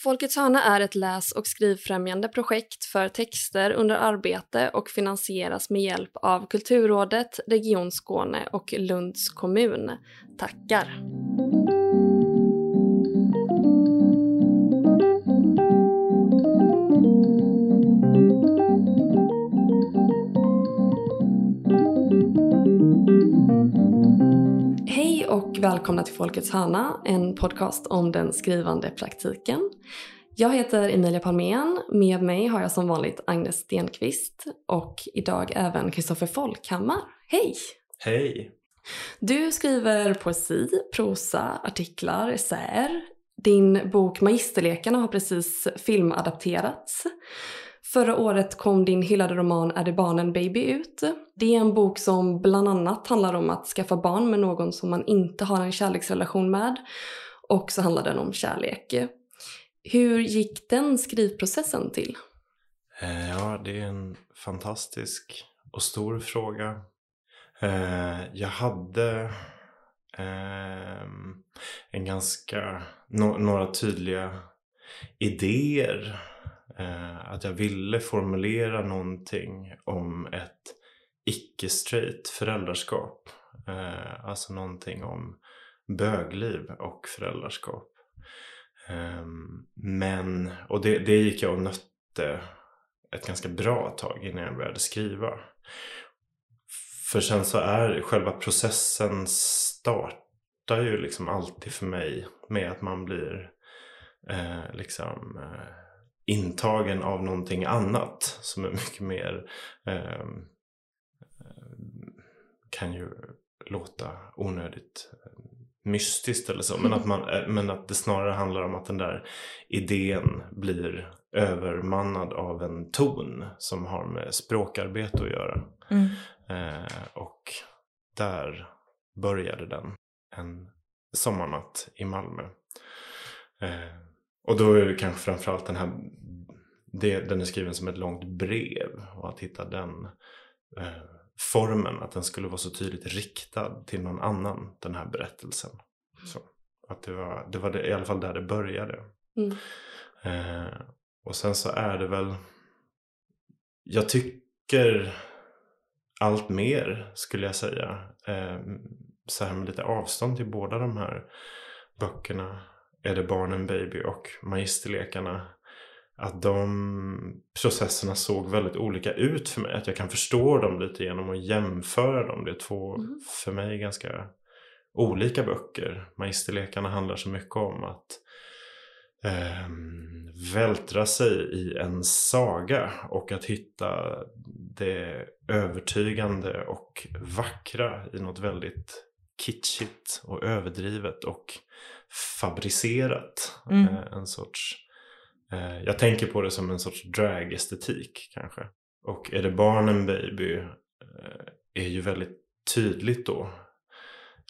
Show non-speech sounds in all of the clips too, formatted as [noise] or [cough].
Folkets hörna är ett läs och skrivfrämjande projekt för texter under arbete och finansieras med hjälp av Kulturrådet, Region Skåne och Lunds kommun. Tackar! Och välkomna till Folkets hörna, en podcast om den skrivande praktiken. Jag heter Emilia Palmén, med mig har jag som vanligt Agnes Stenqvist och idag även Kristoffer Folkhammar. Hej! Hej! Du skriver poesi, prosa, artiklar, essäer. Din bok Magisterlekarna har precis filmadapterats. Förra året kom din hyllade roman Är det barnen baby ut. Det är en bok som bland annat handlar om att skaffa barn med någon som man inte har en kärleksrelation med. Och så handlar den om kärlek. Hur gick den skrivprocessen till? Eh, ja, det är en fantastisk och stor fråga. Eh, jag hade ehm, en ganska, några tydliga idéer eh, att jag ville formulera någonting om ett icke-straight föräldraskap. Eh, alltså någonting om bögliv och föräldraskap. Eh, men, och det, det gick jag och nötte ett ganska bra tag innan jag började skriva. För sen så är själva processen startar ju liksom alltid för mig med att man blir eh, liksom eh, intagen av någonting annat som är mycket mer ehm, eh, kan ju låta onödigt eh, mystiskt eller så. Men att, man, eh, men att det snarare handlar om att den där idén blir övermannad av en ton som har med språkarbete att göra. Mm. Eh, och där började den en sommarnatt i Malmö. Eh, och då är det kanske framförallt den här, det, den är skriven som ett långt brev och att hitta den eh, formen, att den skulle vara så tydligt riktad till någon annan, den här berättelsen. Så, att det var, det var det, i alla fall där det började. Mm. Eh, och sen så är det väl, jag tycker allt mer skulle jag säga, eh, så här med lite avstånd till båda de här böckerna är det Barnen Baby och Magisterlekarna att de processerna såg väldigt olika ut för mig. Att jag kan förstå dem lite genom att jämföra dem. Det är två mm. för mig ganska olika böcker. Magisterlekarna handlar så mycket om att eh, vältra sig i en saga och att hitta det övertygande och vackra i något väldigt kitschigt och överdrivet och fabricerat. Mm. Eh, en sorts, eh, jag tänker på det som en sorts drag-estetik kanske. Och är det barnen baby eh, är ju väldigt tydligt då.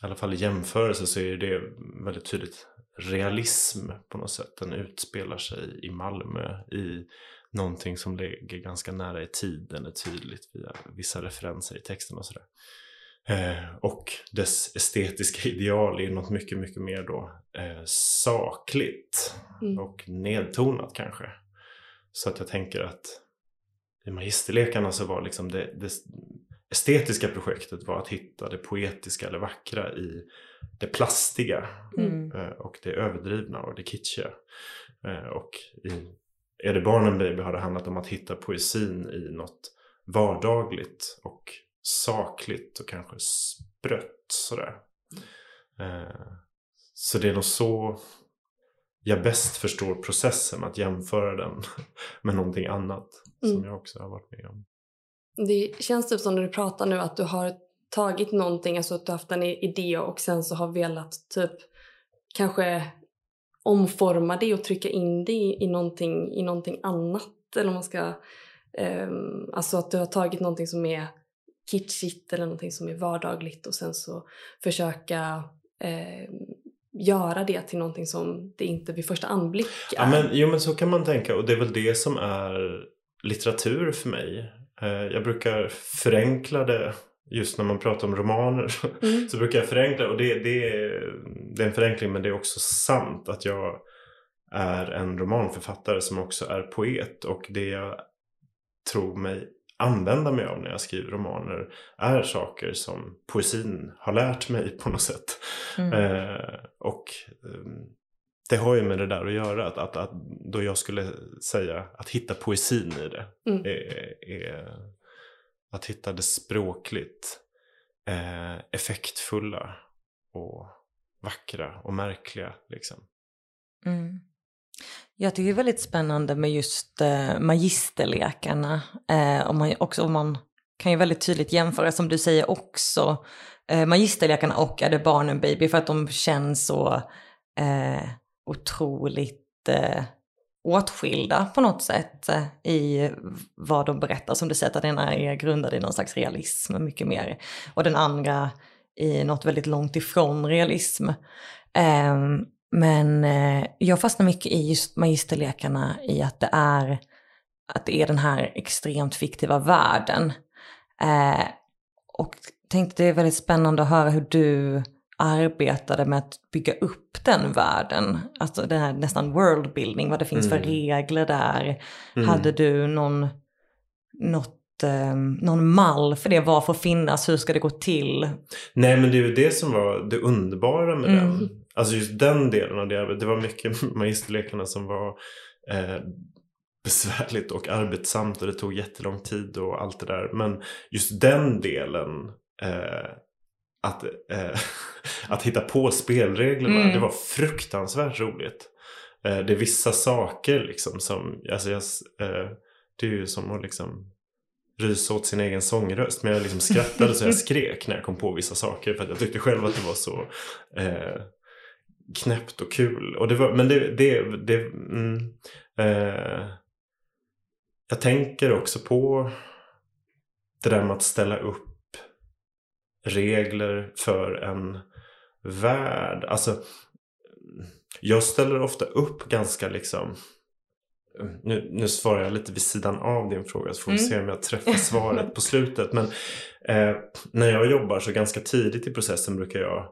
I alla fall i jämförelse så är det väldigt tydligt realism på något sätt. Den utspelar sig i Malmö i någonting som ligger ganska nära i tiden är tydligt via vissa referenser i texten och sådär. Eh, och dess estetiska ideal är något mycket, mycket mer då eh, sakligt mm. och nedtonat kanske. Så att jag tänker att i Magisterlekarna så var liksom det, det estetiska projektet var att hitta det poetiska eller vackra i det plastiga mm. eh, och det överdrivna och det kitschiga. Och i Är det barnen baby har det handlat om att hitta poesin i något vardagligt och sakligt och kanske sprött sådär. Eh, så det är nog så jag bäst förstår processen att jämföra den [laughs] med någonting annat mm. som jag också har varit med om. Det känns typ som när du pratar nu att du har tagit någonting, alltså att du haft en idé och sen så har velat typ kanske omforma det och trycka in det i, någonting, i någonting annat. Eller man ska, um, alltså att du har tagit någonting som är kitschigt eller någonting som är vardagligt och sen så försöka eh, göra det till någonting som det inte vid första anblick är. Ja, men, jo men så kan man tänka och det är väl det som är litteratur för mig. Eh, jag brukar förenkla det just när man pratar om romaner [laughs] mm. så brukar jag förenkla och det, det, är, det är en förenkling men det är också sant att jag är en romanförfattare som också är poet och det jag tror mig använda mig av när jag skriver romaner är saker som poesin har lärt mig på något sätt. Mm. Eh, och eh, det har ju med det där att göra. Att, att, att då jag skulle säga att hitta poesin i det. Mm. Är, är, att hitta det språkligt eh, effektfulla och vackra och märkliga. Liksom. Mm. Jag tycker det är väldigt spännande med just eh, magisterlekarna. Eh, och man, också, och man kan ju väldigt tydligt jämföra, som du säger också, eh, magisterlekarna och Är det barnen baby? För att de känns så eh, otroligt eh, åtskilda på något sätt eh, i vad de berättar. Som du säger, att den ena är grundad i någon slags realism mycket mer. Och den andra i något väldigt långt ifrån realism. Um, men eh, jag fastnar mycket i just magisterlekarna i att det är, att det är den här extremt fiktiva världen. Eh, och tänkte det är väldigt spännande att höra hur du arbetade med att bygga upp den världen. Alltså den här nästan worldbuilding, vad det finns mm. för regler där. Mm. Hade du någon, något, eh, någon mall för det? Vad får finnas? Hur ska det gå till? Nej men det är ju det som var det underbara med mm. den. Alltså just den delen av det arbetet. Det var mycket [laughs] magisterlekarna som var eh, besvärligt och arbetsamt och det tog jättelång tid och allt det där. Men just den delen eh, att, eh, [laughs] att hitta på spelreglerna, mm. det var fruktansvärt roligt. Eh, det är vissa saker liksom som, alltså jag, eh, det är ju som att liksom rysa åt sin egen sångröst. Men jag liksom skrattade så jag [laughs] skrek när jag kom på vissa saker för att jag tyckte själv att det var så eh, knäppt och kul. Och det var, men det, det, det mm, eh, jag tänker också på det där med att ställa upp regler för en värld. Alltså, jag ställer ofta upp ganska liksom nu, nu svarar jag lite vid sidan av din fråga så får vi mm. se om jag träffar svaret på slutet. Men eh, när jag jobbar så ganska tidigt i processen brukar jag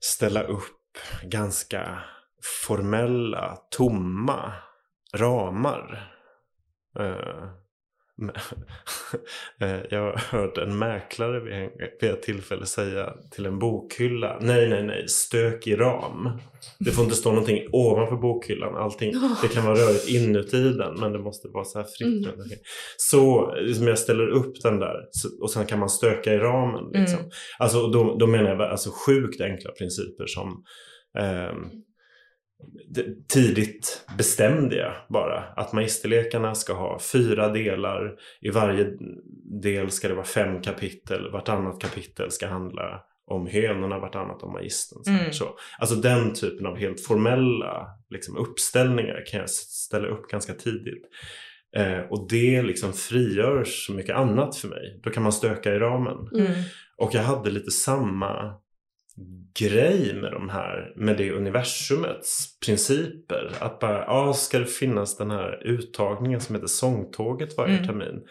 ställa upp ganska formella, tomma ramar. Eh, [laughs] jag har hört en mäklare vid ett tillfälle säga till en bokhylla Nej, nej, nej, stök i ram. Det får inte stå någonting ovanför bokhyllan. Allting, det kan vara rörigt inuti den men det måste vara så här fritt. Mm. Så liksom jag ställer upp den där och sen kan man stöka i ramen. Liksom. Mm. Alltså, då, då menar jag alltså sjukt enkla principer som eh, tidigt bestämde jag bara att magisterlekarna ska ha fyra delar. I varje del ska det vara fem kapitel. Vartannat kapitel ska handla om hönorna, vartannat om magistern. Mm. Så. Alltså den typen av helt formella liksom, uppställningar kan jag ställa upp ganska tidigt. Eh, och det liksom frigör så mycket annat för mig. Då kan man stöka i ramen. Mm. Och jag hade lite samma grej med de här, med det universumets principer. Att bara, ja, ska det finnas den här uttagningen som heter Sångtåget varje mm. termin.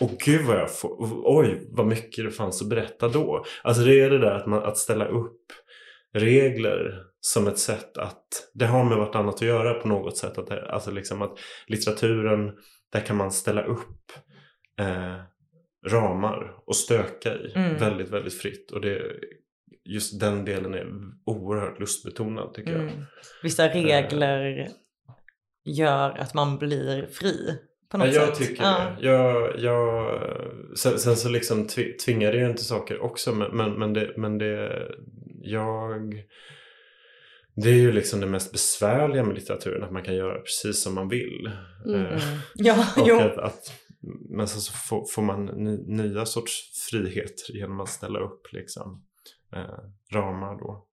Och gud vad jag får, oj vad mycket det fanns att berätta då. Alltså det är det där att, man, att ställa upp regler som ett sätt att, det har med vartannat att göra på något sätt. Att det, alltså liksom att litteraturen, där kan man ställa upp eh, ramar och stöka i mm. väldigt, väldigt fritt. Och det just den delen är oerhört lustbetonad tycker mm. jag. Vissa regler gör att man blir fri på något ja, jag sätt. Tycker ja. det. Jag, jag, sen, sen så liksom tvingar det ju inte saker också men, men, men, det, men det, jag det är ju liksom det mest besvärliga med litteraturen, att man kan göra precis som man vill. Mm. Eh, ja, och jo. Att, att, men sen så får, får man nya sorts friheter genom att ställa upp liksom eh, ramar då.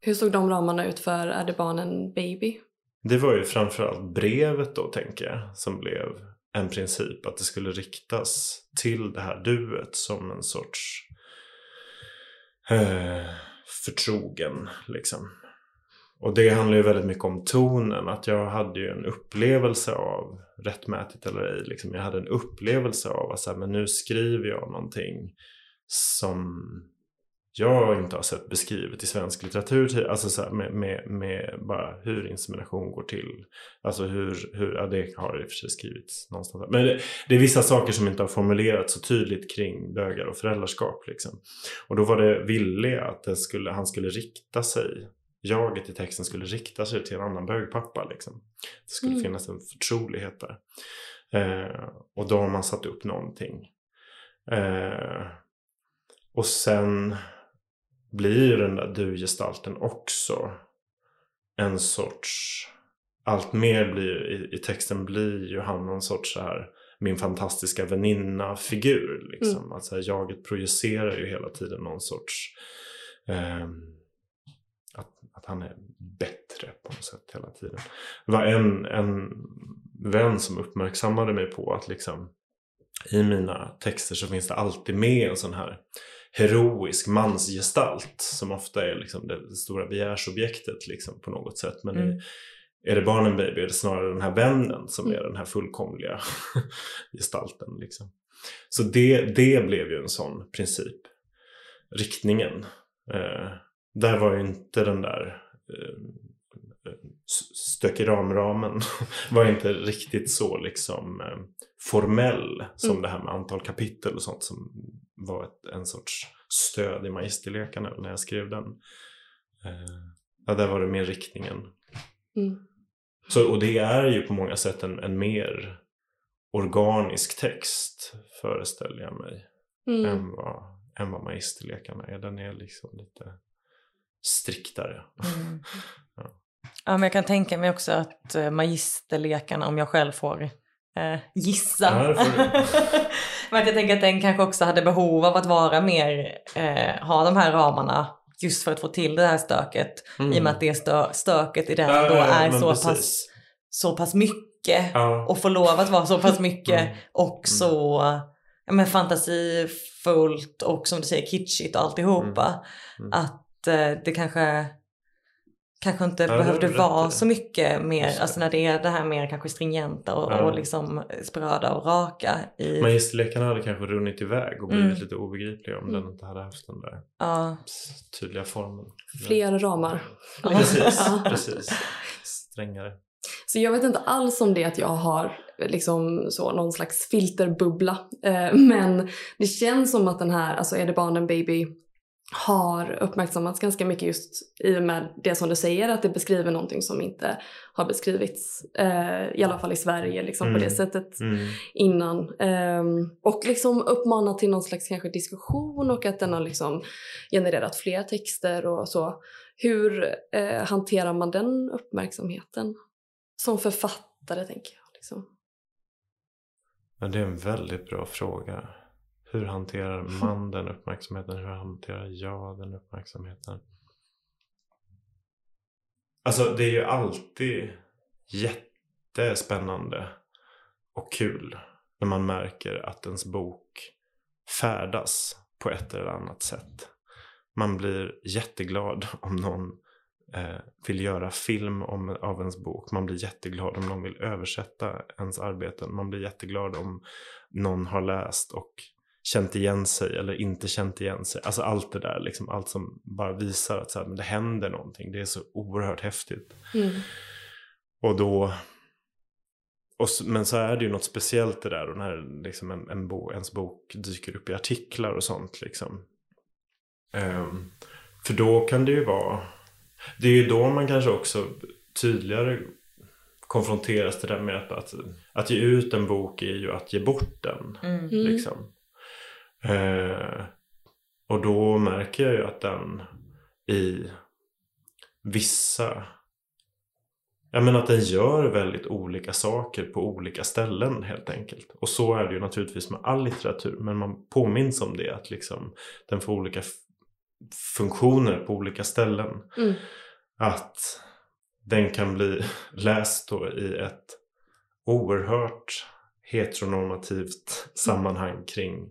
Hur såg de ramarna ut för Är det barnen baby? Det var ju framförallt brevet då tänker jag som blev en princip att det skulle riktas till det här duet som en sorts eh, förtrogen liksom. Och det handlar ju väldigt mycket om tonen. Att jag hade ju en upplevelse av, rättmätigt eller ej, liksom, jag hade en upplevelse av att så här, men nu skriver jag någonting som jag inte har sett beskrivet i svensk litteratur. Alltså så här, med, med, med, bara hur insemination går till. Alltså hur, hur ja, det har i och för sig skrivits någonstans. Men det, det, är vissa saker som inte har formulerats så tydligt kring bögar och föräldraskap. Liksom. Och då var det Ville att skulle, han skulle rikta sig jaget i texten skulle rikta sig till en annan bögpappa. Liksom. Det skulle mm. finnas en förtrolighet där. Eh, och då har man satt upp någonting. Eh, och sen blir den där du-gestalten också en sorts... Allt mer blir i, i texten blir ju han en sorts så här min fantastiska väninna-figur. Liksom. Mm. Alltså, jaget projicerar ju hela tiden någon sorts... Eh, att, att han är bättre på något sätt hela tiden. Det var en, en vän som uppmärksammade mig på att liksom i mina texter så finns det alltid med en sån här heroisk mansgestalt som ofta är liksom det stora begärsobjektet liksom på något sätt. Men mm. är det barnen baby är det snarare den här vännen som mm. är den här fullkomliga [laughs] gestalten. Liksom. Så det, det blev ju en sån princip. Riktningen. Eh, där var ju inte den där eh, stök i ramramen [laughs] var inte riktigt så liksom eh, formell som mm. det här med antal kapitel och sånt som var ett, en sorts stöd i magisterlekarna när jag skrev den. Eh, ja, där var det mer riktningen. Mm. Så, och det är ju på många sätt en, en mer organisk text föreställer jag mig mm. än, vad, än vad magisterlekarna är. Den är liksom lite striktare. Mm. [laughs] ja. ja. men jag kan tänka mig också att eh, magisterlekarna, om jag själv får eh, gissa. Ja, [laughs] Men jag tänker att den kanske också hade behov av att vara mer, eh, ha de här ramarna just för att få till det här stöket. Mm. I och med att det stö stöket i den ja, då är så pass, så pass mycket ja. och får lov att vara så pass mycket mm. och mm. så ja, men fantasifullt och som du säger kitschigt och alltihopa. Mm. mm. Att eh, det kanske kanske inte ja, behövde vara så mycket mer, alltså när det är det här mer kanske stringenta och, ja. och liksom spröda och raka. I... Magisterlekarna hade kanske runnit iväg och blivit mm. lite obegripliga om mm. den inte hade haft den där ja. tydliga formen. Fler ramar. Precis, [laughs] precis. Strängare. Så jag vet inte alls om det att jag har liksom så någon slags filterbubbla. Eh, men det känns som att den här, alltså är det barn en baby har uppmärksammats ganska mycket just i och med det som du säger att det beskriver någonting som inte har beskrivits eh, i alla fall i Sverige liksom, mm. på det sättet mm. innan. Eh, och liksom uppmana till någon slags kanske diskussion och att den har liksom genererat fler texter och så. Hur eh, hanterar man den uppmärksamheten som författare tänker jag? Liksom? Ja, det är en väldigt bra fråga. Hur hanterar man den uppmärksamheten? Hur hanterar jag den uppmärksamheten? Alltså det är ju alltid jättespännande och kul när man märker att ens bok färdas på ett eller annat sätt. Man blir jätteglad om någon eh, vill göra film om, av ens bok. Man blir jätteglad om någon vill översätta ens arbeten. Man blir jätteglad om någon har läst och känt igen sig eller inte känt igen sig. Alltså allt det där, liksom, allt som bara visar att så här, men det händer någonting. Det är så oerhört häftigt. Mm. Och då... Och, men så är det ju något speciellt det där och när liksom en, en bo, ens bok dyker upp i artiklar och sånt. Liksom. Um, för då kan det ju vara... Det är ju då man kanske också tydligare konfronteras det där med att, att, att ge ut en bok är ju att ge bort den. Mm. Liksom. Eh, och då märker jag ju att den i vissa jag menar att den gör väldigt olika saker på olika ställen helt enkelt. Och så är det ju naturligtvis med all litteratur. Men man påminns om det att liksom den får olika funktioner på olika ställen. Mm. Att den kan bli [laughs] läst då i ett oerhört heteronormativt sammanhang kring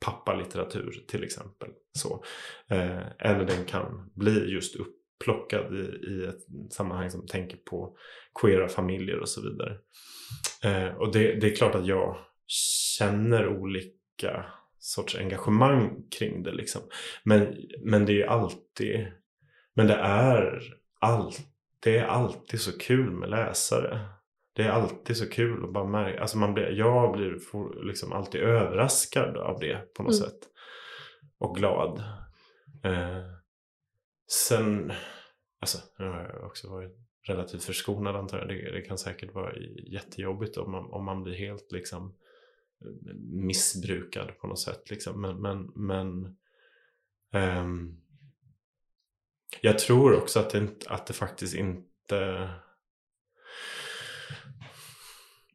pappalitteratur till exempel. Så. Eh, eller den kan bli just upplockad i, i ett sammanhang som tänker på queera familjer och så vidare. Eh, och det, det, är klart att jag känner olika sorts engagemang kring det. Liksom. Men, men det är alltid, men det är, all, det är alltid så kul med läsare. Det är alltid så kul att bara märka, alltså man blir, jag blir liksom alltid överraskad av det på något mm. sätt. Och glad. Eh, sen, alltså nu har jag också varit relativt förskonad antar jag. Det, det kan säkert vara jättejobbigt om man, om man blir helt liksom missbrukad på något sätt. Liksom. Men, men, men um, jag tror också att det, att det faktiskt inte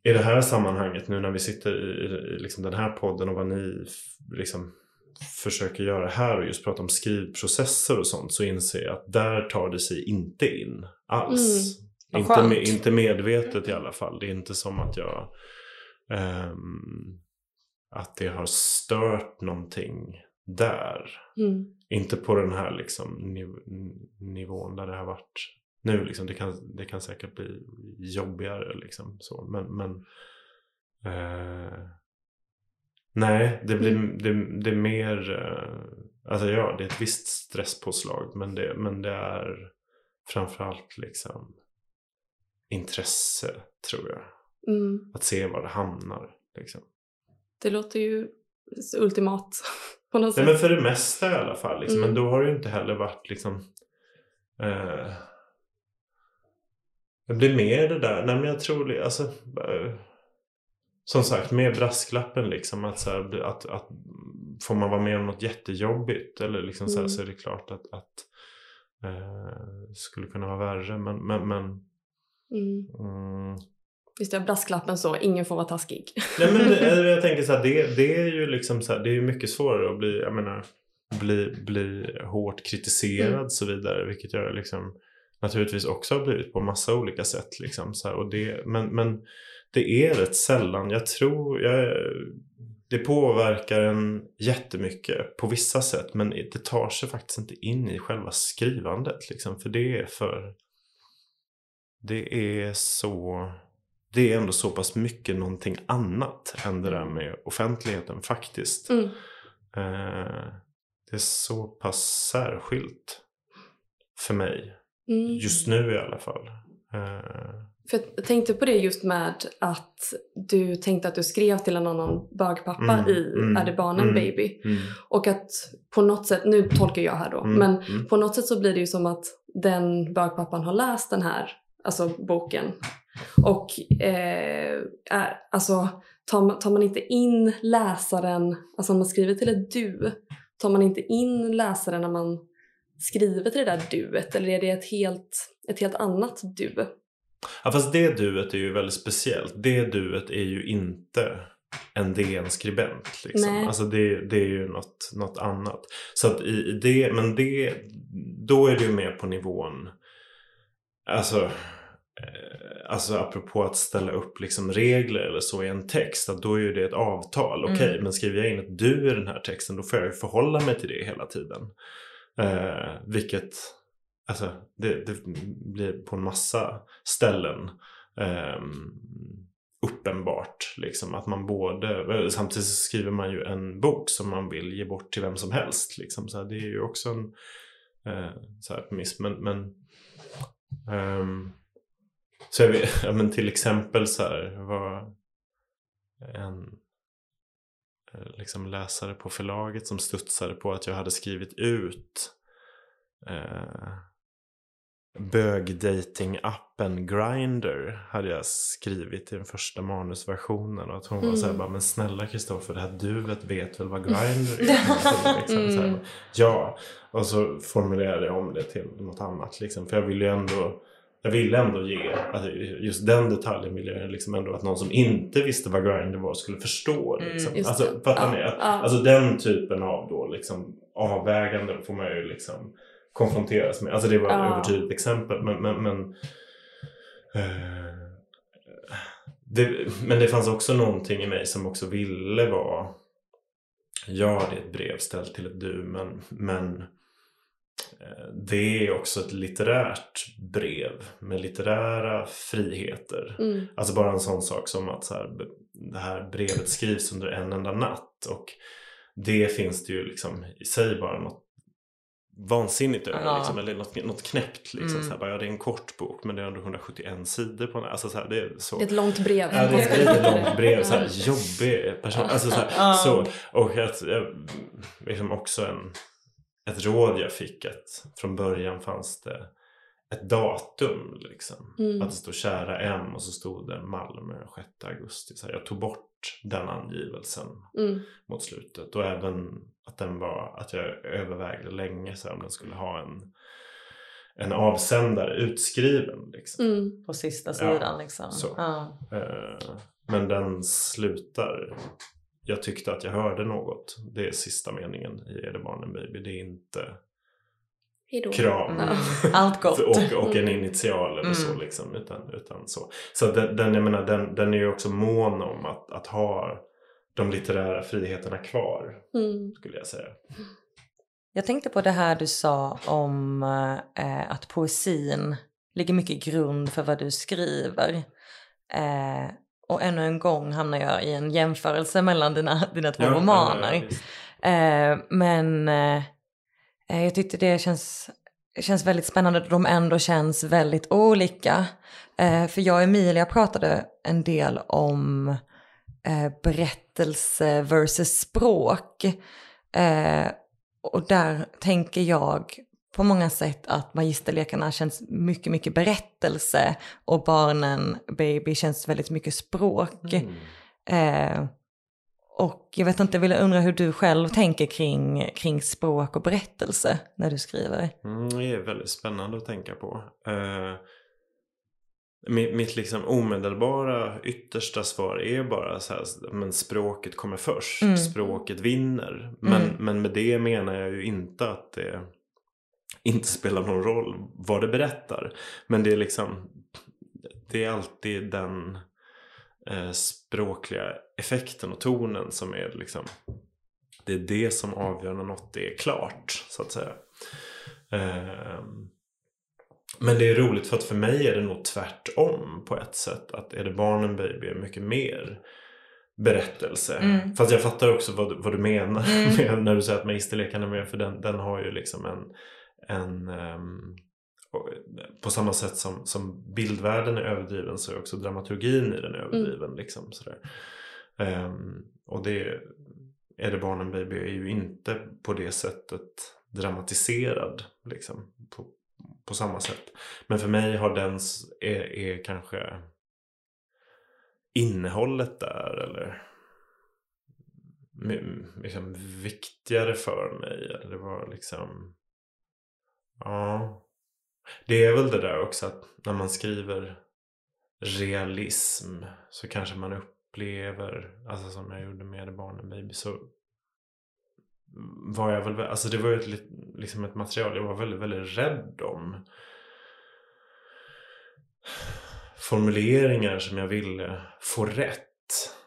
i det här sammanhanget nu när vi sitter i, i liksom den här podden och vad ni liksom försöker göra här och just prata om skrivprocesser och sånt så inser jag att där tar det sig inte in alls. Mm. Inte, med, inte medvetet i alla fall. Det är inte som att jag um, att det har stört någonting där. Mm. Inte på den här liksom niv nivån där det har varit nu. Liksom, det, kan, det kan säkert bli jobbigare liksom så. Men, men uh, Nej, det, blir, mm. det, det är mer... Uh, alltså ja, det är ett visst stresspåslag. Men det, men det är framförallt liksom intresse, tror jag. Mm. Att se var det hamnar. Liksom. Det låter ju ultimat [laughs] på något sätt. Nej, men för det mesta i alla fall. Liksom. Mm. Men då har det ju inte heller varit liksom... Eh, det blir mer det där. Nej men jag tror alltså... Eh, som sagt, med brasklappen liksom. Att, så här, att, att får man vara med om något jättejobbigt eller liksom så, här, mm. så är det klart att, att eh, skulle kunna vara värre. Men, men, men mm. Mm, Visst är brasklappen så, ingen får vara taskig. Nej men det, [laughs] jag tänker så här, det, det är ju liksom så här, det är mycket svårare att bli, jag menar, bli, bli hårt kritiserad mm. så vidare. Vilket jag liksom naturligtvis också har blivit på massa olika sätt. Liksom, så här, och det, men, men det är rätt sällan, jag tror, jag, det påverkar en jättemycket på vissa sätt men det tar sig faktiskt inte in i själva skrivandet. Liksom, för det är för... Det är så... Det är ändå så pass mycket någonting annat än det där med offentligheten faktiskt. Mm. Eh, det är så pass särskilt för mig. Mm. Just nu i alla fall. Eh, för jag tänkte på det just med att du tänkte att du skrev till en annan bögpappa mm, i mm, Är det barnen mm, baby? Mm. Och att på något sätt, nu tolkar jag här då, mm, men mm. på något sätt så blir det ju som att den bögpappan har läst den här alltså boken. Och eh, är, alltså tar tar man inte in läsaren, alltså om man skriver till ett du, tar man inte in läsaren när man skriver till det där duet eller är det ett helt, ett helt annat du? Ja fast det duet är ju väldigt speciellt. Det duet är ju inte en DN-skribent. Liksom. Alltså det, det är ju något, något annat. Så att i, i det, men det, då är det ju mer på nivån, alltså eh, Alltså apropå att ställa upp liksom regler eller så i en text. Att då är ju det ett avtal. Okej, okay, mm. men skriver jag in ett du i den här texten då får jag ju förhålla mig till det hela tiden. Eh, vilket Alltså det, det blir på en massa ställen eh, uppenbart. Liksom, att man både, eh, samtidigt så skriver man ju en bok som man vill ge bort till vem som helst. Liksom, så här, det är ju också en eh, så här, miss. Men, men, um, så jag vet, [laughs] ja, men till exempel så här var en liksom läsare på förlaget som studsade på att jag hade skrivit ut eh, bögdating-appen Grindr hade jag skrivit i den första manusversionen och att hon mm. var såhär bara men snälla Kristoffer det här duet vet väl vad [laughs] Grindr är? liksom, mm. här, ja, och så formulerade jag om det till något annat liksom för jag ville ju ändå jag ville ändå ge, alltså just den detaljen ville jag liksom ändå att någon som inte visste vad Grindr var skulle förstå. Mm, liksom. Mm, alltså, fattar ni? Ja, ja. Alltså den typen av då liksom avväganden får man ju liksom konfronteras med. Alltså det var ja. ett övertydligt exempel. Men, men, men, eh, det, men det fanns också någonting i mig som också ville vara Ja, det är ett brev ställt till ett du men, men det är också ett litterärt brev med litterära friheter. Mm. Alltså bara en sån sak som att så här, det här brevet skrivs under en enda natt. Och det finns det ju liksom i sig bara något vansinnigt över. Ja. Liksom, eller något, något knäppt. Liksom, Mm. så här, bara, ja, det är en kort bok men det är ändå 171 sidor på den. Alltså, så här, det är så. Det är ett långt brev. Ja, det är ett långt brev, så här, jobbig person. Alltså, så, här, så. Och att, eh, liksom också en, ett råd jag fick att från början fanns det ett datum. Liksom. Mm. Att det stod kära M och så stod det Malmö 6 augusti. Så här, jag tog bort den angivelsen Mm. mot slutet. Och även att den var att jag övervägde länge så här, om den skulle ha en, en avsändare utskriven. Liksom. Mm. På sista Ja, sidan liksom. så. Ja. Eh, Men den slutar. Jag tyckte att jag hörde något. Det är sista meningen i Är det barnen baby. Det är inte Hejdå. kram. Mm. [laughs] Allt gott. och, och en initial eller så Mm. liksom. Utan, utan så. Så den, den, jag menar, den, den är ju också mån om att, att ha de litterära friheterna kvar. Mm. Skulle jag säga. Jag tänkte på det här du sa om eh, att poesin ligger mycket grund för vad du skriver. Eh, och ännu en gång hamnar jag i en jämförelse mellan dina, dina två romaner. ja. Eh, men eh, eh, jag tyckte det känns, känns väldigt spännande att de ändå känns väldigt olika. Eh, för jag och Emilia pratade en del om eh, berättelse versus språk. Eh, och där tänker jag på många sätt att Magisterlekarna känns mycket, mycket berättelse och Barnen Baby känns väldigt mycket språk. Mm. Eh, och jag vet inte, jag vill undra hur du själv tänker kring, kring språk och berättelse när du skriver. Mm, det är väldigt spännande att tänka på. Eh, mitt, mitt liksom omedelbara yttersta svar är bara så här, men språket kommer först. Mm. Språket vinner. Men, Mm. men med det menar jag ju inte att det inte spelar någon roll vad det berättar. Men det är liksom, det är alltid den eh, språkliga effekten och tonen som är liksom, det är det som avgör när något är klart så att säga. Ehm, men det är roligt för att för mig är det nog tvärtom på ett sätt. Att är det barnen baby är mycket mer berättelse. Mm. Fast jag fattar också vad, du- vad du menar Mm. [laughs] när du säger att Magisterleken är med. För den, den har ju liksom en, en ehm, och på samma sätt som, som bildvärlden är överdriven så är också dramaturgin i den överdriven. Liksom, sådär. Ehm, och det är det barnen baby är ju inte på det sättet dramatiserad liksom, på, på samma sätt. Men för mig har den är, är kanske innehållet där eller liksom viktigare för mig. Eller det var liksom ja. Det är väl det där också att när man skriver realism så kanske man upplever, alltså som jag gjorde med Barnen Baby så var jag väl, alltså det var ju ett, liksom ett material jag var väldigt, väldigt rädd om. Formuleringar som jag ville få rätt.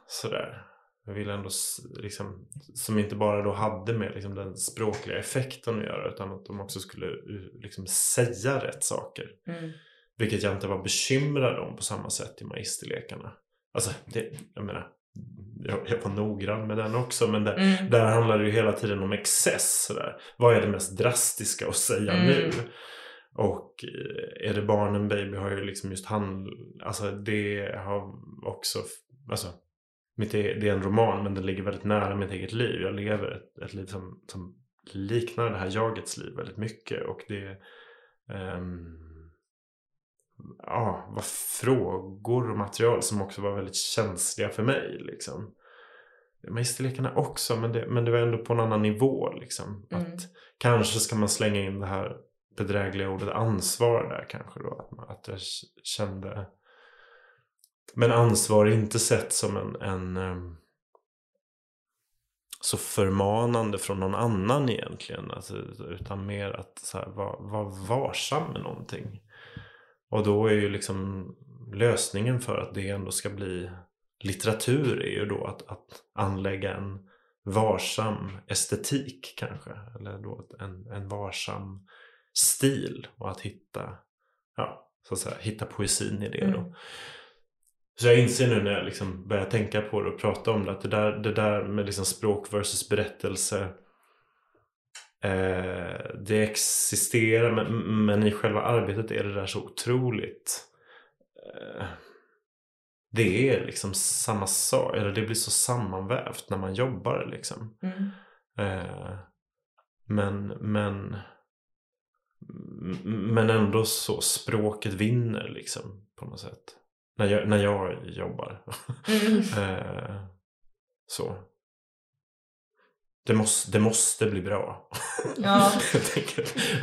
Sådär. Jag ville ändå liksom, som inte bara då hade med liksom den språkliga effekten att göra utan att de också skulle uh, liksom säga rätt saker. Vilket jag inte var bekymrad om på samma sätt i Magisterlekarna. Alltså, det, jag menar, jag, jag var noggrann med den också men det, Mm. där handlar det ju hela tiden om excess. Sådär. Vad är det mest drastiska att säga Mm. nu? Och eh, är det barnen baby har ju liksom just hand... Alltså det har också... Alltså, mitt e- det är en roman men den ligger väldigt nära mitt eget liv. Jag lever ett, ett liv som, som liknar det här jagets liv väldigt mycket. Och det... ehm, ja, var frågor och material som också var väldigt känsliga för mig. Liksom. Magisterlekarna också, men det, men det var ändå på en annan nivå. Liksom. Mm. Att kanske ska man slänga in det här bedrägliga ordet ansvar där kanske då. Att, man- att jag kände... Men ansvar är inte sett som en, en ehm, så förmanande från någon annan egentligen. Alltså, utan mer att så här, vara var varsam med någonting. Och då är ju liksom lösningen för att det ändå ska bli litteratur är ju då att, att anlägga en varsam estetik kanske. Eller då en, en varsam stil och att hitta, ja, så att säga, hitta poesin i det då. Mm. Så jag inser nu när jag liksom börjar tänka på det och prata om det att det där, det där med liksom språk versus berättelse eh, det existerar men, men i själva arbetet är det där så otroligt eh, det är liksom samma sak, eller det blir så sammanvävt när man jobbar liksom. Mm. Eh, men, men, men ändå så språket vinner liksom på något sätt. När jag, när jag jobbar. Mm. [laughs] eh, så. Det måste, det måste bli bra. Ja.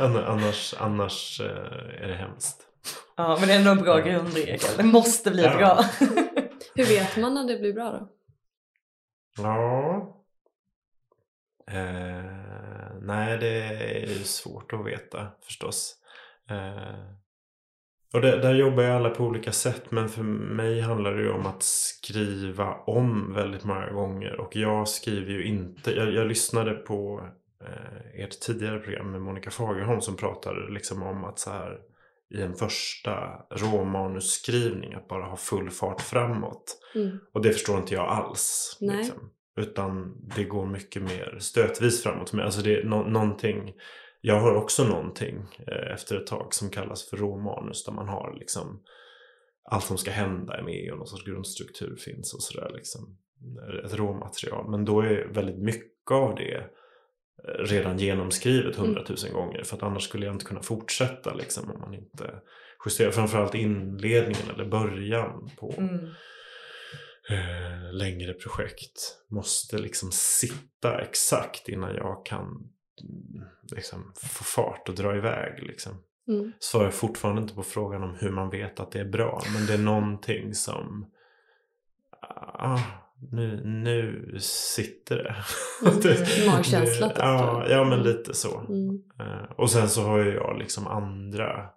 [laughs] annars, annars eh, är det hemskt. ja, men det är ändå en bra grundregel. Det måste bli Ja. bra. [laughs] Hur vet man när det blir bra då? Ja. Eh, nej, det är ju svårt att veta förstås. Eh, och det, där jobbar ju alla på olika sätt men för mig handlar det ju om att skriva om väldigt många gånger och jag skriver ju inte, jag, jag lyssnade på eh, ert tidigare program med Monica Fagerholm som pratade liksom om att så här i en första råmanusskrivning att bara ha full fart framåt. Mm. Och det förstår inte jag alls. Nej. Liksom. Utan det går mycket mer stötvis framåt. Alltså det är nå- någonting, jag har också någonting eh, efter ett tag som kallas för råmanus. Där man har liksom allt som ska hända är med och någon sorts grundstruktur finns och sådär. Liksom. Ett råmaterial. Men då är väldigt mycket av det eh, redan genomskrivet hundratusen gånger. För att annars skulle jag inte kunna fortsätta liksom, om man inte justerar. Framförallt inledningen eller början på Mm. eh, längre projekt måste liksom sitta exakt innan jag kan mm, liksom, få fart och dra iväg. Liksom. Mm. Svarar fortfarande inte på frågan om hur man vet att det är bra. Men det är [laughs] någonting som... Ah, nu, nu sitter det. Mm, [laughs] magkänsla typ. Ja, ja, men lite så. Mm. Eh, Och sen så har ju jag liksom andra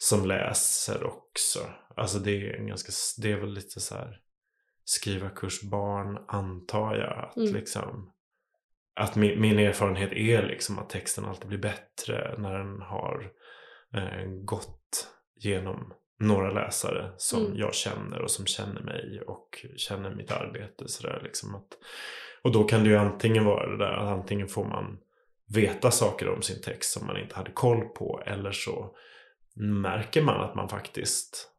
som läser också. Alltså det är en ganska, det är väl lite så här skriva kursbarn antar jag. Att Mm. liksom att min, min erfarenhet är liksom att texten alltid blir bättre när den har eh, gått genom några läsare som Mm. jag känner och som känner mig och känner mitt arbete. Så där, liksom att, och då kan det ju antingen vara det där att antingen får man veta saker om sin text som man inte hade koll på eller så märker man att man faktiskt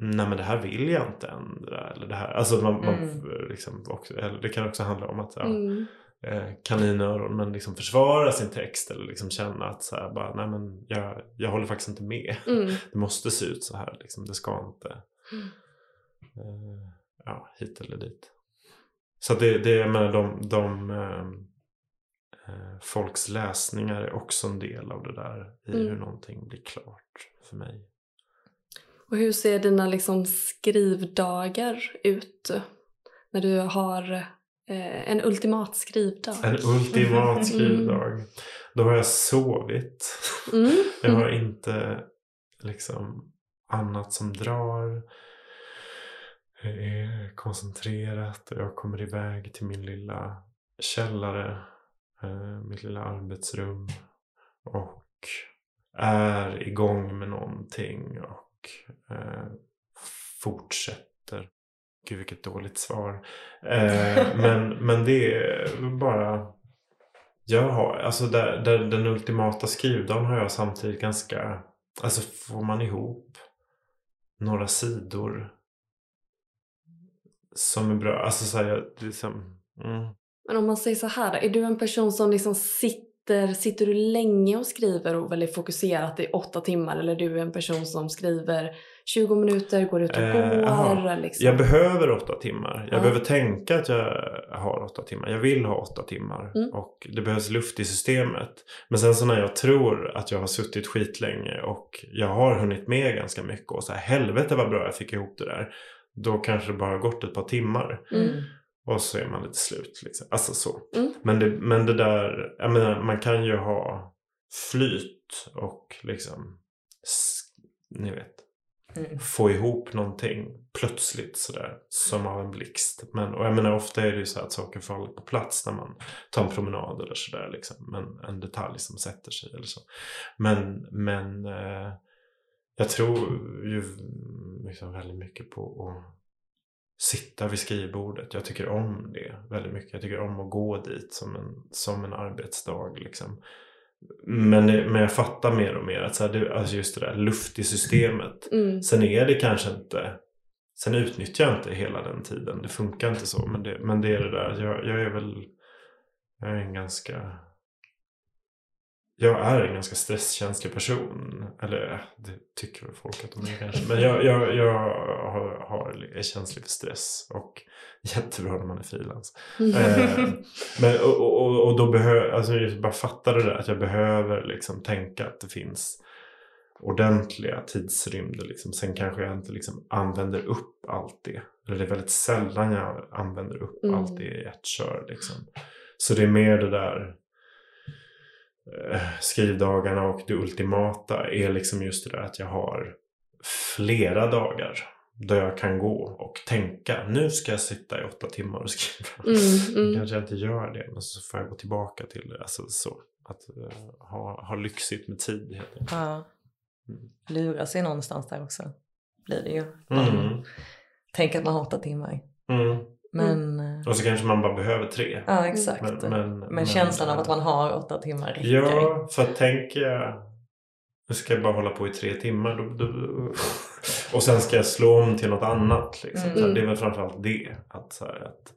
Nej men det här vill jag inte ändra. Eller det, här, alltså man, man Mm. liksom också, eller det kan också handla om att ja, Mm. Eh, kaninöron men liksom försvara sin text eller liksom känna att så här, bara, nej men jag, jag håller faktiskt inte med. Mm. [laughs] Det måste se ut så här, liksom. det ska inte Mm. eh, ja, hit eller dit. Så det, det jag menar, de, de eh, eh, folks läsningar är också en del av det där i Mm. hur någonting blir klart för mig. Och hur ser dina liksom skrivdagar ut? När du har eh, en ultimat skrivdag? En ultimat skrivdag. Då har jag sovit. Mm. Jag har inte liksom annat som drar. Jag är koncentrerat och jag kommer iväg till min lilla källare. Eh, mitt lilla arbetsrum. Och är igång med någonting och eh, fortsätter. Gud vilket dåligt svar. [laughs] Eh, men, men det är bara jag har, alltså där, där, den ultimata skrivdagen har jag samtidigt ganska, alltså får man ihop några sidor som är bra, alltså så här, jag, liksom, mm. Men om man säger så här, är du en person som liksom sitter, sitter du länge och skriver och väldigt fokuserat i åtta timmar eller är du en person som skriver 20 minuter, går ut och Eh, går? aha. liksom? Jag behöver åtta timmar. Jag Ja. behöver tänka att jag har åtta timmar. Jag vill ha åtta timmar. Mm. Och det behövs luft i systemet. Men sen så när jag tror att jag har suttit skitlänge och jag har hunnit med ganska mycket och så här helvete vad bra jag fick ihop det där. Då kanske det bara gått ett par timmar. Mm. Och så är man lite slut. Liksom. Alltså så. Mm. Men, det, men det där, jag menar, man kan ju ha flyt och liksom, ni vet, Mm. få ihop någonting plötsligt sådär. Som av en blixt. Men, och jag menar ofta är det ju så att saker faller på plats när man tar en promenad eller sådär. Liksom. Men en detalj som sätter sig eller så. Men, men eh, jag tror ju liksom väldigt mycket på att sitta vid skrivbordet. Jag tycker om det väldigt mycket. Jag tycker om att gå dit som en, som en arbetsdag. Liksom. Men, men jag fattar mer och mer att så här, det, alltså just det där luft i systemet. Mm. Sen är det kanske inte Sen utnyttjar jag inte hela den tiden. Det funkar inte så. Men det, men det är det där. Jag, jag är väl Jag är en ganska jag är en ganska stresskänslig person. Eller det tycker väl folk att de är kanske. Men jag, jag, jag har, har, är känslig för stress. Och [laughs] jättebra när man är frilans. eh, men, och, och, och då behöver alltså jag bara fattar det där att jag behöver liksom tänka att det finns ordentliga tidsrymder. Liksom. Sen kanske jag inte liksom använder upp allt det. Eller det är väldigt sällan jag använder upp Mm. allt det i ett kör. Liksom. Så det är mer det där skrivdagarna och det ultimata är liksom just det där att jag har flera dagar där jag kan gå och tänka nu ska jag sitta i åtta timmar och skriva. Mm, [laughs] mm. kanske jag inte gör det men så får jag gå tillbaka till det. Alltså så. Att eh, ha, ha lyxigt med tid helt enkelt. Ja. Mm. Lura sig någonstans där också. Blir det ju. Mm. Tänk att man har åtta timmar. Mm. Men eh, Och så kanske man bara behöver tre. ja exakt. Men, Men, men, men- känslan av att man har åtta timmar räcker. Ja, för tänker jag nu ska jag bara hålla på i tre timmar då, då, och sen ska jag slå om till något annat. Liksom. Så Mm. det är väl framförallt det. Att, så här, att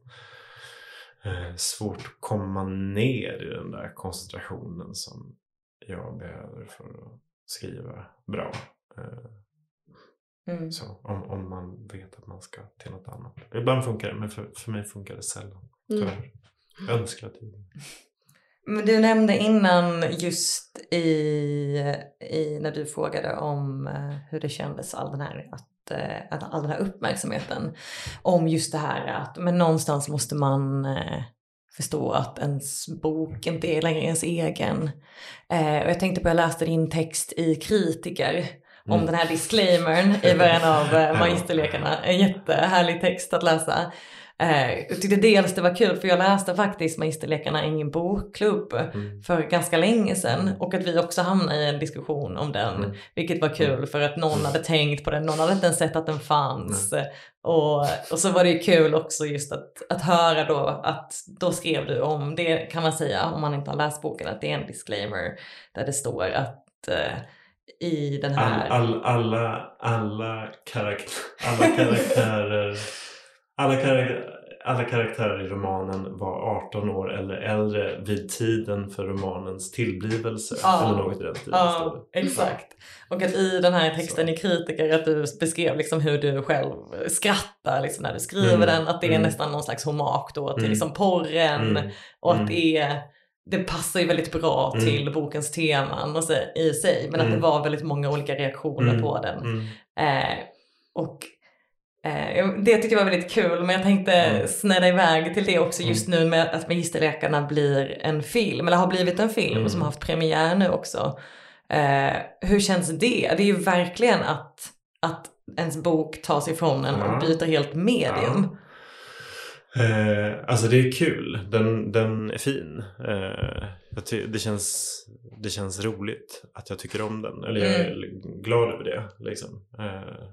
eh, svårt att komma ner i den där koncentrationen som jag behöver för att skriva bra. Eh, Mm. så, om, om man vet att man ska till något annat. Ibland funkar det men för, för mig funkar det sällan. Mm. Tyvärr. Jag önskar att Men du nämnde innan just i, i när du frågade om eh, hur det kändes all den här att, eh, att all den här uppmärksamheten om just det här att men någonstans måste man eh, förstå att ens bok inte är längre ens egen. Och jag tänkte på, jag läste din text i Kritiker om Mm. den här disclaimern i början av eh, [laughs] Magisterlekarna. En jättehärlig text att läsa. Eh, jag tyckte dels det var kul för jag läste faktiskt Magisterlekarna i min bokklubb Mm. för ganska länge sedan och att vi också hamnade i en diskussion om den. Mm. Vilket var kul för att någon hade tänkt på den, någon hade inte ens sett att den fanns. Och, och så var det ju kul också just att, att höra då att då skrev du om, det kan man säga om man inte har läst boken, att det är en disclaimer där det står att eh, i den här... All, all, alla, alla, karakt alla karaktärer alla, karak alla karaktärer i romanen var 18 år eller äldre vid tiden för romanens tillblivelse. Ja. Eller något i den stilen. står Ja, exakt. Och att i den här texten i Kritiker att du beskrev liksom hur du själv skrattar liksom när du skriver Mm, den. Att det är mm. nästan någon slags hommage då till Mm. liksom porren. Mm, Och att det, är, det passar ju väldigt bra Mm. till bokens teman och så, i sig. Men att Mm. det var väldigt många olika reaktioner Mm, på den. Mm. Eh, och eh, det tyckte jag var väldigt kul, men jag tänkte Mm. snedda iväg till det också just nu med att Magisterläkarna blir en film, eller har blivit en film Mm. som har haft premiär nu också. Eh, hur känns det? Det är ju verkligen att, att ens bok tas ifrån en och byter helt medium. Eh, alltså det är kul. Den, den är fin. Eh, det, känns, det känns roligt att jag tycker om den. Eller jag är glad över det. Liksom. Eh,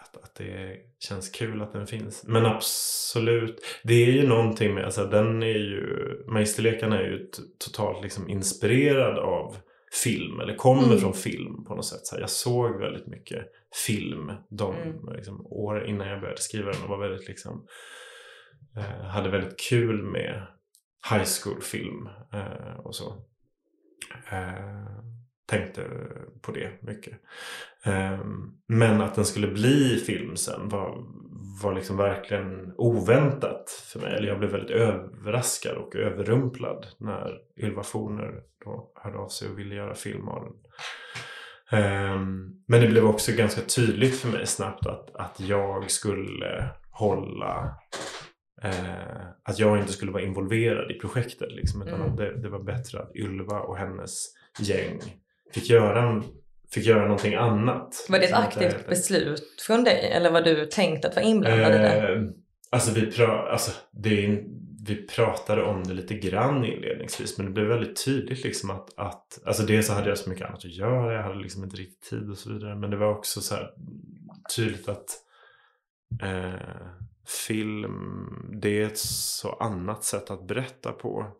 att, att det känns kul att den finns. Men absolut. Det är ju någonting med, alltså den är ju, Magisterlekarna är ju totalt liksom inspirerad av film. Eller kommer Mm. från film på något sätt. Så här, jag såg väldigt mycket film de Mm. liksom, år innan jag började skriva den. Och var väldigt liksom eh, hade väldigt kul med high school film eh, och så. Eh, tänkte på det mycket. Eh, men att den skulle bli film sen var, var liksom verkligen oväntat för mig. Eller jag blev väldigt överraskad och överrumplad när Ylva Forner då hörde av sig och ville göra film av den. Ehm, men det blev också ganska tydligt för mig snabbt att, att jag skulle hålla eh, att jag inte skulle vara involverad i projektet. Liksom, utan Mm. det, det var bättre att Ylva och hennes gäng fick göra, fick göra någonting annat. Var det ett Liksom aktivt beslut från dig eller var du tänkt att vara inblandad i det? Eh, Alltså vi, pra, alltså det är, vi pratade om det lite grann inledningsvis men det blev väldigt tydligt liksom att, att alltså dels så hade jag så mycket annat att göra, jag hade liksom inte riktigt tid och så vidare men det var också så här tydligt att eh, film, det är ett så annat sätt att berätta på.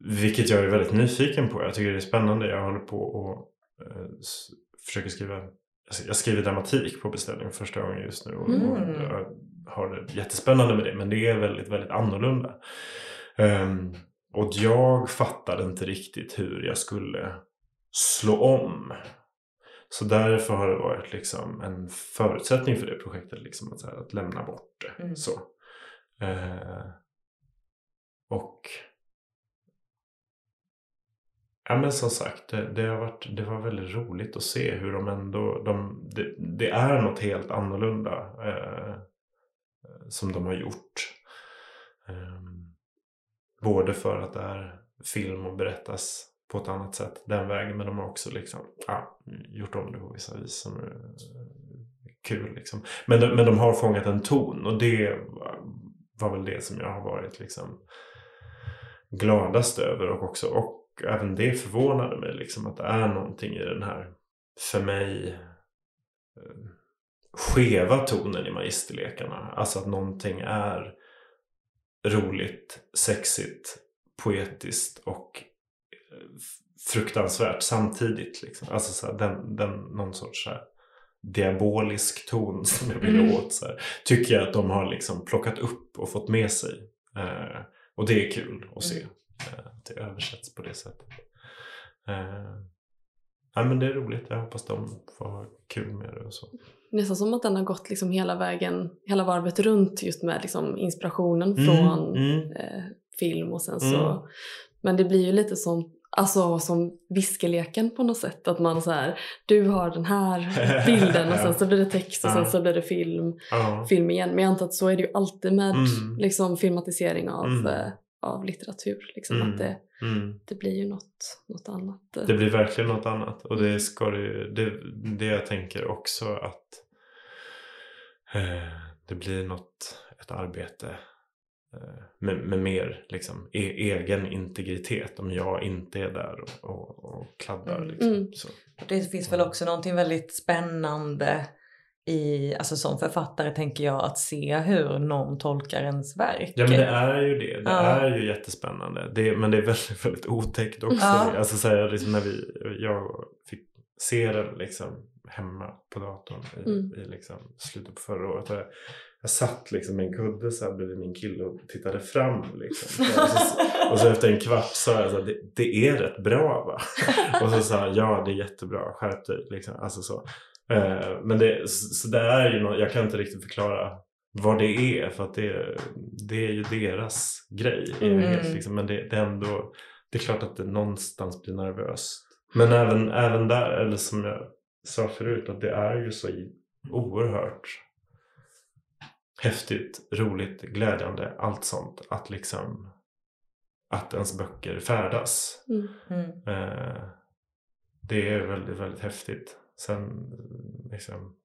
Vilket jag är väldigt nyfiken på. Jag tycker det är spännande. Jag håller på och eh, försöker skriva jag skriver dramatik på beställning första gången just nu och, mm. och jag har det jättespännande med det men det är väldigt, väldigt annorlunda. Um, och jag fattade inte riktigt hur jag skulle slå om. Så därför har det varit liksom en förutsättning för det projektet liksom att, här, att lämna bort det. Mm. Så. Uh, och Ja men som sagt, det, det, har varit, det var väldigt roligt att se hur de ändå, de, det, det är något helt annorlunda eh, som de har gjort. Ehm, både för att det är film och berättas på ett annat sätt den vägen men de har också liksom, ja, gjort om det på vissa vis som är eh, kul. Liksom. Men, de, men de har fångat en ton och det var väl det som jag har varit liksom gladast över och också och även det förvånade mig liksom att det är någonting i den här för mig eh, skeva tonen i magisterlekarna. Alltså att någonting är roligt, sexigt, poetiskt och eh, fruktansvärt samtidigt. Liksom. Alltså så här, den, den, någon sorts så här, diabolisk ton som jag vill mm. åt. Så här, tycker jag att de har liksom plockat upp och fått med sig. Eh, och det är kul att se. Mm. Eh, att det översätts på det sättet. Eh, ja, men det är roligt. Jag hoppas de får ha kul med det och så. Nästan som att den har gått liksom hela vägen, hela varvet runt just med liksom inspirationen mm, från mm. Eh, film och sen så. Mm. Men det blir ju lite som Alltså som viskeleken på något sätt. Att man så här, du har den här [laughs] bilden och sen så blir det text och sen så blir det film, film igen. Men jag antar att så är det ju alltid med mm. liksom, filmatisering av mm. eh, av litteratur. Liksom. Att det, mm. det blir ju något, något annat. Det blir verkligen något annat. Och det, ska det, det, det jag tänker också att det blir något, ett arbete eh, med, med, mer liksom, e egen integritet om jag inte är där och, och, och kladdar. Mm. Liksom. Mm. Det finns väl också någonting väldigt spännande i, alltså som författare tänker jag att se hur någon tolkar ens verk. Ja men det är ju det. Det ja. är ju jättespännande. Det, men det är väldigt, väldigt otäckt också. Ja. Alltså så här, liksom när vi, jag fick se den liksom hemma på datorn i, mm. i liksom slutet på förra året. Jag, jag satt liksom med en kudde så här bredvid min kille och tittade fram. Liksom. [laughs] Och, så, och så efter en kvart sa jag så här, det, det är rätt bra va? [laughs] och så sa han ja det är jättebra, skärp dig. Liksom. Alltså så. Eh, men det, så det är ju något, jag kan inte riktigt förklara vad det är för att det, det är ju deras grej. Mm. liksom. Men det, det, är ändå, det är klart att det någonstans blir nervöst. Men även, även där, eller som jag sa förut, att det är ju så oerhört häftigt, roligt, glädjande, allt sånt. Att liksom att ens böcker färdas. Mm. Mm. Eh, det är väldigt, väldigt häftigt. Sen liksom,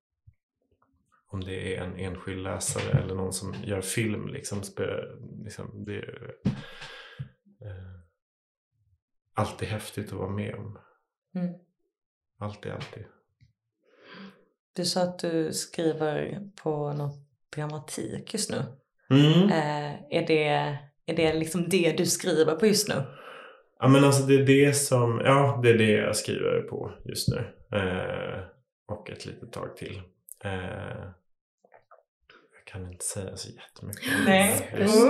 om det är en enskild läsare [laughs] eller någon som gör film liksom, liksom det är eh, alltid häftigt att vara med om. Mm. Alltid, alltid. Du sa att du skriver på något dramatik just nu. Mm. Eh, är, det, är det liksom det du skriver på just nu? Ja men alltså det är det som, ja det är det jag skriver på just nu. Eh, och ett litet tag till. Eh, kan inte säga så jättemycket Nej. just nu. [laughs]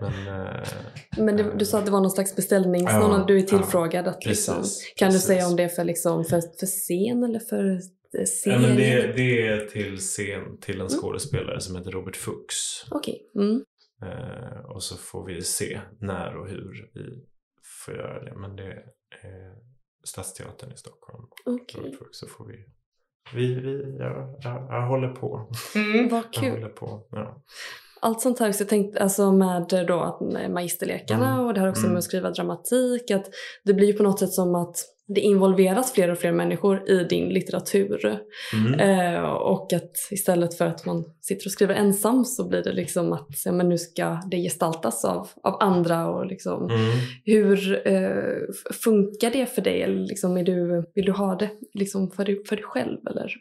Men, eh, Men du, du, sa att det var någon slags beställnings... Ja, du är tillfrågad. Ja, att liksom, precis, kan precis. du säga om det är för, liksom, för, för scen eller för serie? Ja, men det, det är till scen till en mm. skådespelare mm. som heter Robert Fuchs. Okej. Okay. Mm. Eh, och så får vi se när och hur vi får göra det. Men det är Stadsteatern i Stockholm. Okay. Så får vi vi, vi, jag, jag, jag håller på. Mm, vad kul. Jag håller på, ja. allt sånt här. Så jag tänkte alltså med då magisterlekarna Mm. och det här också Mm. med att skriva dramatik. Att det blir ju på något sätt som att det involveras fler och fler människor i din litteratur. Mm. Eh, och att istället för att man sitter och skriver ensam så blir det liksom att ja, men nu ska det gestaltas av, av andra. Och liksom, Mm. Hur eh, funkar det för dig? Eller liksom, är du, vill du ha det liksom för, dig, för dig själv? Eller?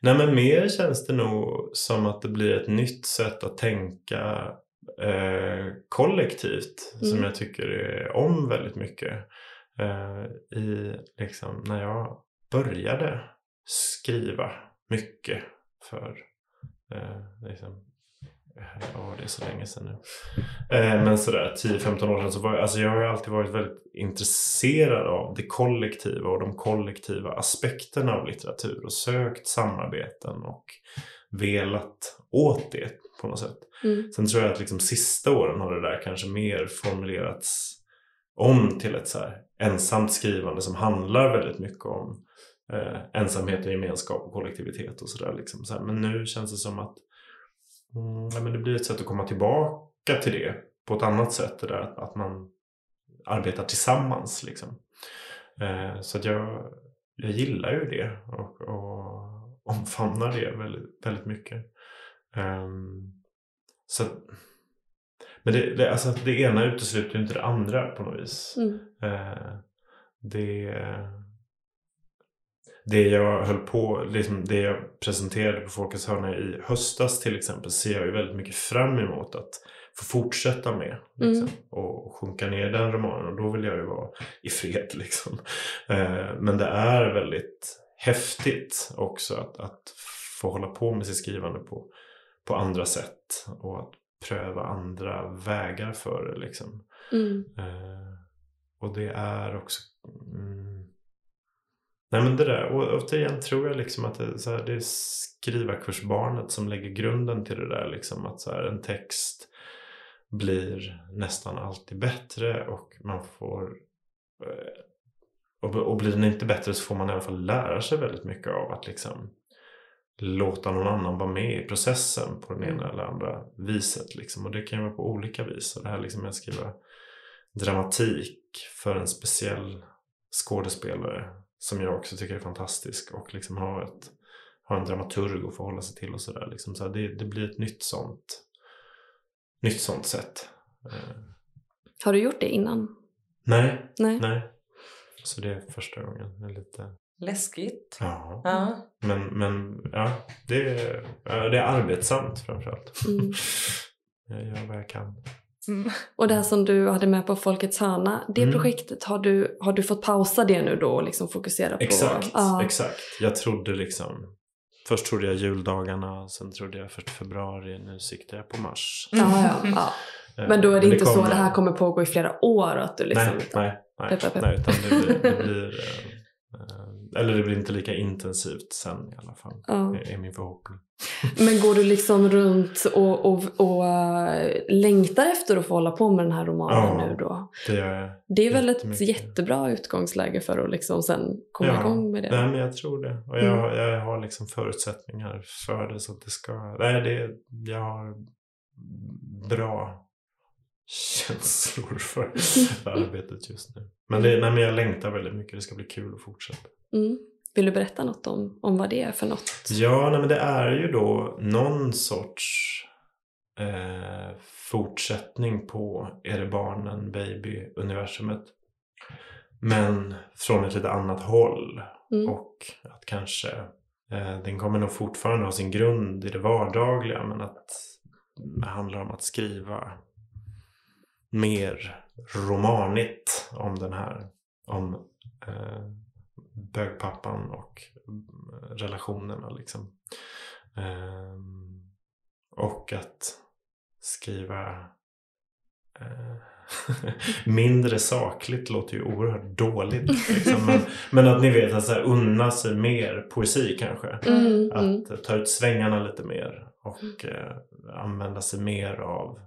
Nej men mer känns det nog som att det blir ett nytt sätt att tänka eh, kollektivt som Mm. jag tycker om väldigt mycket. Eh, i, liksom, när jag började skriva mycket för eh, liksom, Ja, det är så länge sedan nu. Eh, men sådär 10-15 år sedan så var jag, alltså jag har alltid varit väldigt intresserad av det kollektiva och de kollektiva aspekterna av litteratur och sökt samarbeten och velat åt det på något sätt. Mm. Sen tror jag att liksom sista åren har det där kanske mer formulerats om till ett så här ensamt skrivande som handlar väldigt mycket om eh, ensamhet och gemenskap och kollektivitet och sådär. Liksom. Så här, men nu känns det som att mm, ja, men det blir ett sätt att komma tillbaka till det på ett annat sätt. Det där att, att man arbetar tillsammans. Liksom. Eh, så att jag, jag gillar ju det och, och omfamnar det väldigt, väldigt mycket. Ehm, så att, men det, det, alltså att det ena utesluter ju inte det andra på något vis. Mm. Eh, det, det jag höll på, liksom det jag presenterade på Folkets hörna i höstas till exempel ser jag ju väldigt mycket fram emot att få fortsätta med. Liksom, Och sjunka ner den romanen och då vill jag ju vara i fred [laughs] liksom. Eh, men det är väldigt häftigt också att, att få hålla på med sitt skrivande på, på andra sätt och att pröva andra vägar för det liksom. Mm. Eh, och det är också... Mm, nej men det där, och återigen tror jag liksom att det, så här, det är skrivarkursbarnet som lägger grunden till det där liksom att så här, en text blir nästan alltid bättre och man får eh, och, och blir den inte bättre så får man i alla fall lära sig väldigt mycket av att liksom låta någon annan vara med i processen på den ena eller andra viset. Liksom. Och det kan ju vara på olika vis. Och det här liksom med att skriva dramatik för en speciell skådespelare som jag också tycker är fantastisk och liksom ha, ett, ha en dramaturg att förhålla sig till och sådär. Liksom. Så det, det blir ett nytt sånt, nytt sånt sätt. Eh, Har du gjort det innan? nej, Nej. nej. Så det är första gången. Det är lite... Läskigt. Ja. Ja. Men, men ja, det är, det är arbetsamt framförallt. Mm. [laughs] Jag gör vad jag kan. Mm. Och det här som du hade med på Folkets hörna, det Mm. projektet, har du, har du fått pausa det nu då och liksom fokusera på? Exakt, Ja. exakt. Jag trodde liksom Först trodde jag juldagarna, sen trodde jag först februari, nu siktar jag på mars. Ja, ja, ja. [laughs] Eh, Men då är det inte så kommer- det här kommer pågå i flera år? Att du liksom, Nej, nej, nej, pepp. nej utan det blir, det blir [laughs] eh, eh, eller det blir inte lika intensivt sen i alla fall. Ja. Det är min förhoppning. [laughs] Men går du liksom runt och, och, och äh, längtar efter att få hålla på med den här romanen Ja. nu då? Det jag. Det är väl ett jättebra utgångsläge för att liksom sen komma Ja. igång med det? Nej men jag tror det. Och jag, jag har liksom förutsättningar för det så att det ska... Nej det, jag har bra känslor för [laughs] arbetet just nu. Men, det, nej, men jag längtar väldigt mycket. Det ska bli kul att fortsätta. Mm. Vill du berätta något om, om vad det är för något? Ja, nej, men det är ju då någon sorts eh, fortsättning på Är det barnen, baby-universumet. Men från ett lite annat håll. Mm. Och att kanske eh, den kommer nog fortfarande ha sin grund i det vardagliga men att det handlar om att skriva mer romanigt om den här om eh, bögpappan och mm, relationerna liksom. Ehm, och att skriva eh, [laughs] mindre sakligt låter ju oerhört dåligt. Liksom. Men, [laughs] men att ni vet att så här, unna sig mer poesi kanske. Mm, mm. Att eh, ta ut svängarna lite mer och eh, använda sig mer av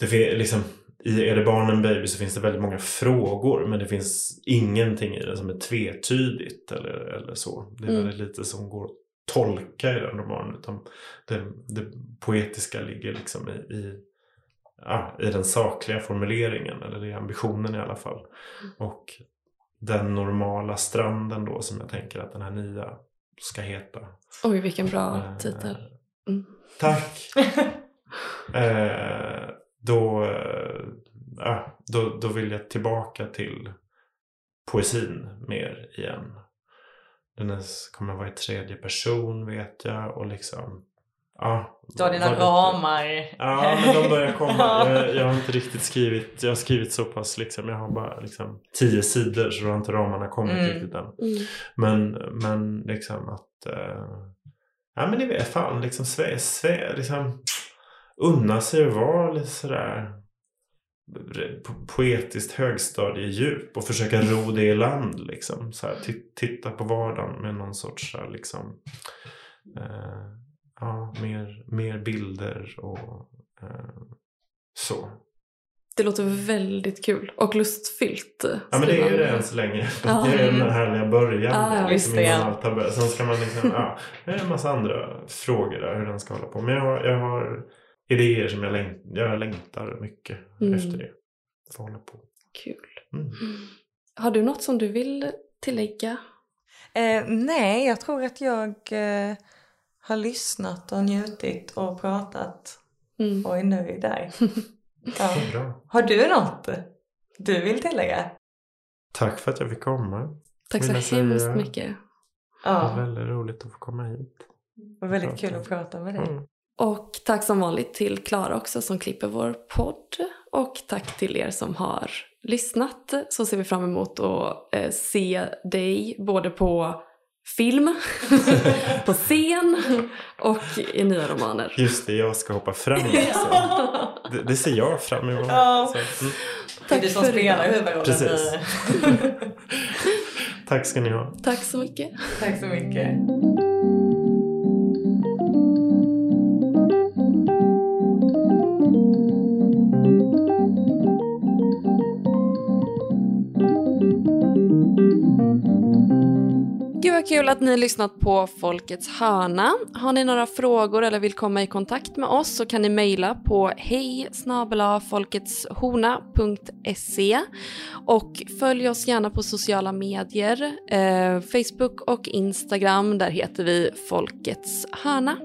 det liksom, I Är det barnen baby så finns det väldigt många frågor men det finns ingenting i det som är tvetydigt eller, eller så. Det är Mm. väldigt lite som går tolka i den romanen. Utan det, det poetiska ligger liksom i, i, ja, i den sakliga formuleringen. Eller i ambitionen i alla fall. Och den normala stranden då som jag tänker att den här nya ska heta. Oj, vilken bra Eh, titel. Mm. Tack! [laughs] eh, då, ja, då, då vill jag tillbaka till poesin mer igen. Den är, kommer vara i tredje person vet jag och liksom Ja, Du har dina ramar. Ja, men de börjar komma. [laughs] Jag, jag har inte riktigt skrivit, jag har skrivit så pass liksom, jag har bara liksom tio sidor så då har inte ramarna kommit Mm. riktigt än. Mm. Men, men liksom att... Eh, ja men ni vet fan liksom, sve, sve, liksom unna sig att vara lite sådär po- poetiskt högstadiedjup och försöka ro det i land liksom. Så här, ti- titta på vardagen med någon sorts så här, liksom eh, ja, mer, mer bilder och eh, så. Det låter väldigt kul och lustfyllt. Ja men det är ju det än så länge. Ja. Det är den här härliga början. Ja, ja, liksom, allt har börjat. Sen ska man liksom, ja, det är en massa andra frågor där hur den ska hålla på. Men jag jag har idéer som jag, läng, jag längtar mycket Mm. efter det. Få hålla på. Kul. Mm. Har du något som du vill tillägga? Eh, nej, jag tror att jag eh, har lyssnat och njutit och pratat Mm. och är nöjd där. [laughs] Ja. Bra. Har du något du vill tillägga? Tack för att jag fick komma. Tack så hemskt mycket. Det var Ja, väldigt roligt att få komma hit. det var väldigt kul att prata med dig. Mm. Och tack som vanligt till Klara också som klipper vår podd. Och tack till er som har lyssnat. Så ser vi fram emot att eh, se dig både på film, [laughs] på scen och i nya romaner. Just det, jag ska hoppa fram också. [laughs] Det, det ser jag fram emot. Ja. Så, mm. Det är du som spelar huvudrollen. Precis. [laughs] Tack ska ni ha. Tack så mycket. Tack så mycket. Vad kul att ni har lyssnat på Folkets hörna. Har ni några frågor eller vill komma i kontakt med oss så kan ni mejla på hej och följ oss gärna på sociala medier, eh, Facebook och Instagram. Där heter vi Folkets hörna.